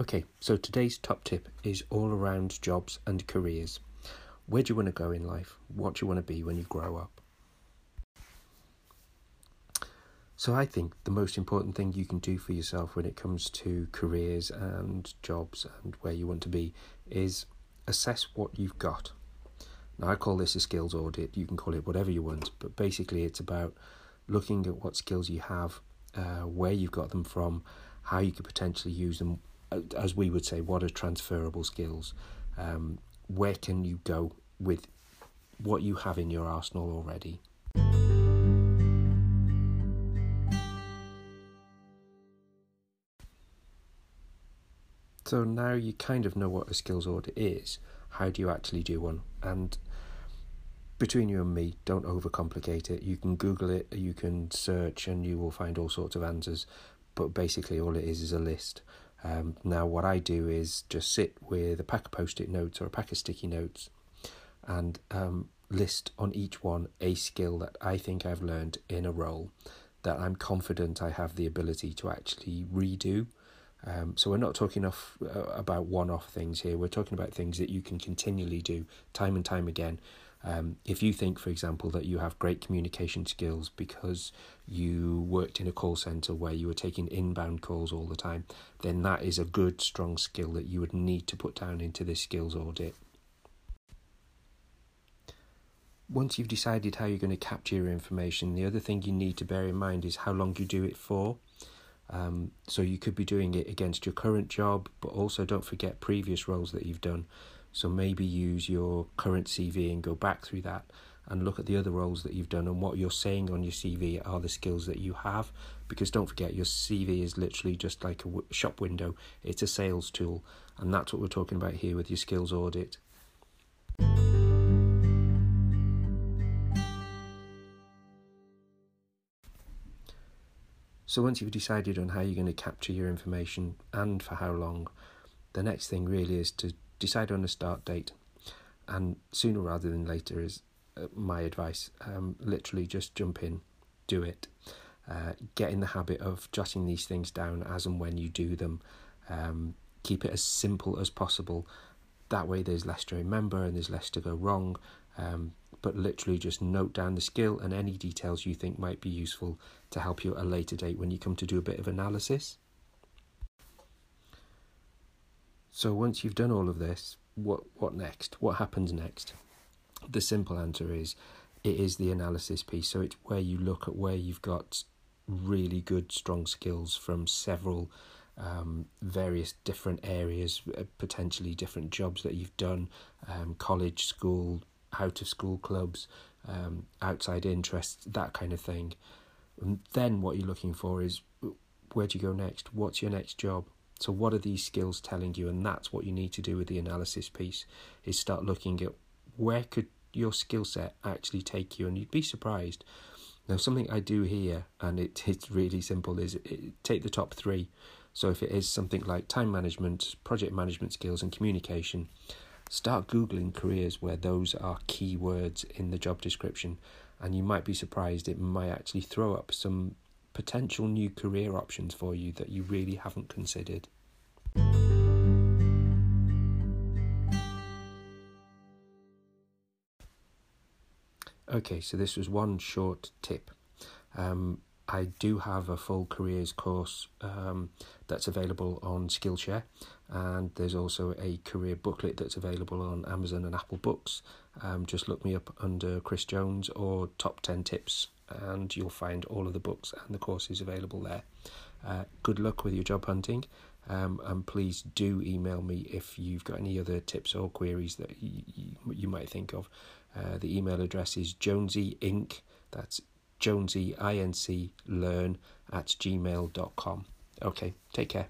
Okay, so today's top tip is all around jobs and careers. Where do you want to go in life? What do you want to be when you grow up? So, I think the most important thing you can do for yourself when it comes to careers and jobs and where you want to be is assess what you've got. Now, I call this a skills audit. You can call it whatever you want, but basically, it's about looking at what skills you have, uh, where you've got them from, how you could potentially use them, as we would say, what are transferable skills? Um, where can you go with what you have in your arsenal already? So now you kind of know what a skills audit is. How do you actually do one? And between you and me, don't overcomplicate it. You can Google it, you can search, and you will find all sorts of answers. But basically, all it is is a list. Um, now, what I do is just sit with a pack of post it notes or a pack of sticky notes and um, list on each one a skill that I think I've learned in a role that I'm confident I have the ability to actually redo um, so we're not talking off, uh, about one-off things here. We're talking about things that you can continually do time and time again. Um, if you think, for example, that you have great communication skills because you worked in a call center where you were taking inbound calls all the time, then that is a good, strong skill that you would need to put down into this skills audit. Once you've decided how you're going to capture your information, the other thing you need to bear in mind is how long you do it for. Um, so you could be doing it against your current job, but also don't forget previous roles that you've done. So maybe use your current CV and go back through that and look at the other roles that you've done and what you're saying on your CV are the skills that you have. Because don't forget, your CV is literally just like a shop window, it's a sales tool, and that's what we're talking about here with your skills audit. So once you've decided on how you're going to capture your information and for how long, the next thing really is to decide on a start date. And sooner rather than later is uh, my advice. Um, literally just jump in, do it. Uh, get in the habit of jotting these things down as and when you do them. Um, keep it as simple as possible. That way, there's less to remember and there's less to go wrong. Um, but literally just note down the skill and any details you think might be useful to help you at a later date when you come to do a bit of analysis. So once you've done all of this, what what next? What happens next? The simple answer is it is the analysis piece. So it's where you look at where you've got really good strong skills from several um, various different areas, uh, potentially different jobs that you've done, um, college, school, out of school clubs, um, outside interests, that kind of thing. And then what you're looking for is where do you go next? What's your next job? So what are these skills telling you? And that's what you need to do with the analysis piece is start looking at where could your skill set actually take you and you'd be surprised. Now something I do here and it, it's really simple is it, take the top three. So if it is something like time management, project management skills and communication, start Googling careers where those are key words in the job description, and you might be surprised it might actually throw up some potential new career options for you that you really haven't considered. Okay, so this was one short tip. Um, I do have a full careers course um, that's available on Skillshare, and there's also a career booklet that's available on Amazon and Apple Books. Um, just look me up under Chris Jones or Top 10 Tips, and you'll find all of the books and the courses available there. Uh, good luck with your job hunting, um, and please do email me if you've got any other tips or queries that you, you, might think of. Uh, the email address is jonesyinc, that's jonesy, I-N-C, learn at gmail.com. Okay, take care.